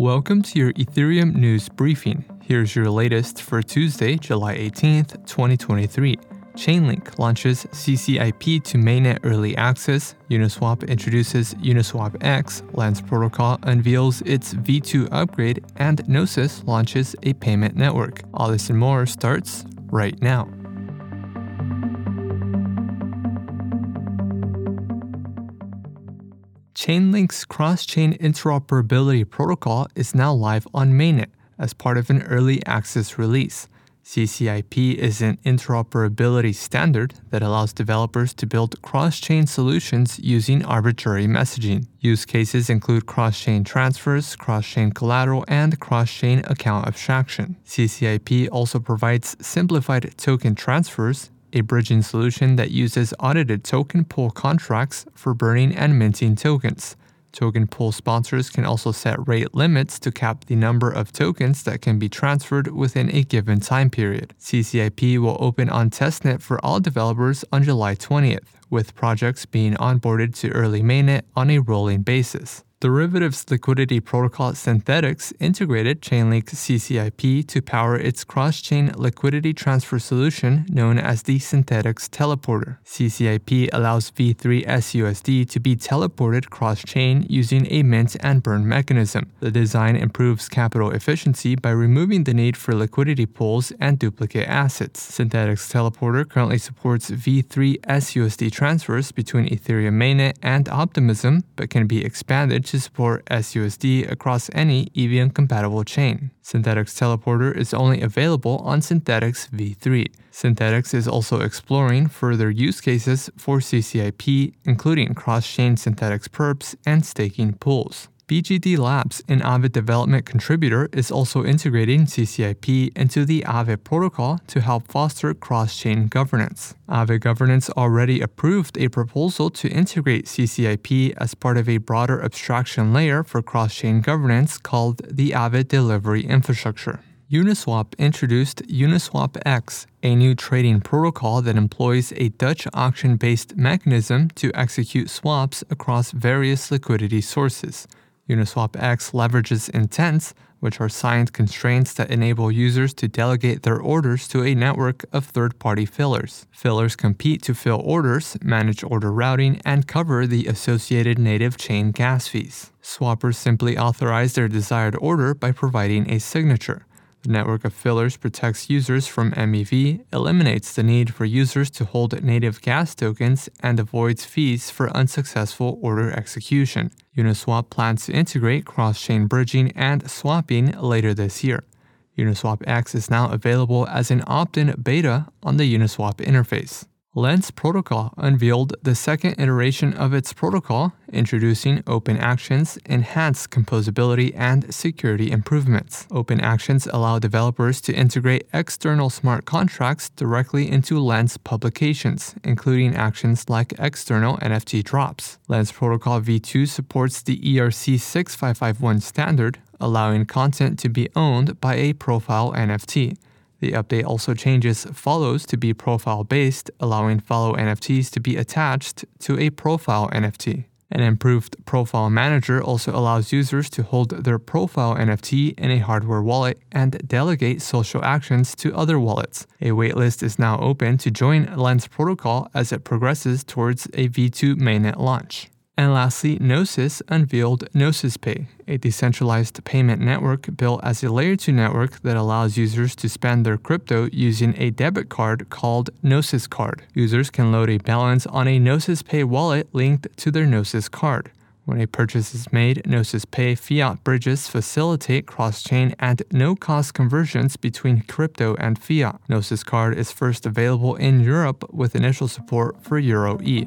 Welcome to your Ethereum news briefing. Here's your latest for Tuesday, July 18th, 2023. Chainlink launches CCIP to mainnet early access, Uniswap introduces Uniswap X, Lens Protocol unveils its V2 upgrade, and Gnosis launches a payment network. All this and more starts right now. Chainlink's cross chain interoperability protocol is now live on mainnet as part of an early access release. CCIP is an interoperability standard that allows developers to build cross chain solutions using arbitrary messaging. Use cases include cross chain transfers, cross chain collateral, and cross chain account abstraction. CCIP also provides simplified token transfers a bridging solution that uses audited token pool contracts for burning and minting tokens. Token pool sponsors can also set rate limits to cap the number of tokens that can be transferred within a given time period. CCIP will open on testnet for all developers on July 20th, with projects being onboarded to early mainnet on a rolling basis. Derivatives liquidity protocol Synthetix integrated Chainlink CCIP to power its cross chain liquidity transfer solution known as the Synthetix Teleporter. CCIP allows V3 SUSD to be teleported cross chain using a mint and burn mechanism. The design improves capital efficiency by removing the need for liquidity pools and duplicate assets. Synthetix Teleporter currently supports V3 SUSD transfers between Ethereum mainnet and Optimism, but can be expanded to support SUSD across any EVM compatible chain. Synthetix Teleporter is only available on Synthetix v3. Synthetix is also exploring further use cases for CCIP, including cross chain Synthetix perps and staking pools. BGD Labs, an Aave development contributor, is also integrating CCIP into the Aave protocol to help foster cross chain governance. Aave Governance already approved a proposal to integrate CCIP as part of a broader abstraction layer for cross chain governance called the Aave Delivery Infrastructure. Uniswap introduced Uniswap X, a new trading protocol that employs a Dutch auction based mechanism to execute swaps across various liquidity sources. Uniswap X leverages intents, which are signed constraints that enable users to delegate their orders to a network of third party fillers. Fillers compete to fill orders, manage order routing, and cover the associated native chain gas fees. Swappers simply authorize their desired order by providing a signature. The network of fillers protects users from MEV, eliminates the need for users to hold native gas tokens, and avoids fees for unsuccessful order execution. Uniswap plans to integrate cross chain bridging and swapping later this year. Uniswap X is now available as an opt in beta on the Uniswap interface. Lens Protocol unveiled the second iteration of its protocol, introducing open actions, enhanced composability, and security improvements. Open actions allow developers to integrate external smart contracts directly into Lens publications, including actions like external NFT drops. Lens Protocol v2 supports the ERC 6551 standard, allowing content to be owned by a profile NFT. The update also changes follows to be profile based, allowing follow NFTs to be attached to a profile NFT. An improved profile manager also allows users to hold their profile NFT in a hardware wallet and delegate social actions to other wallets. A waitlist is now open to join Lens Protocol as it progresses towards a V2 mainnet launch. And lastly, Gnosis unveiled Gnosis Pay, a decentralized payment network built as a layer 2 network that allows users to spend their crypto using a debit card called Gnosis Card. Users can load a balance on a Gnosis Pay wallet linked to their Gnosis card. When a purchase is made, Gnosis Pay fiat bridges facilitate cross chain and no cost conversions between crypto and fiat. Gnosis Card is first available in Europe with initial support for Euro E.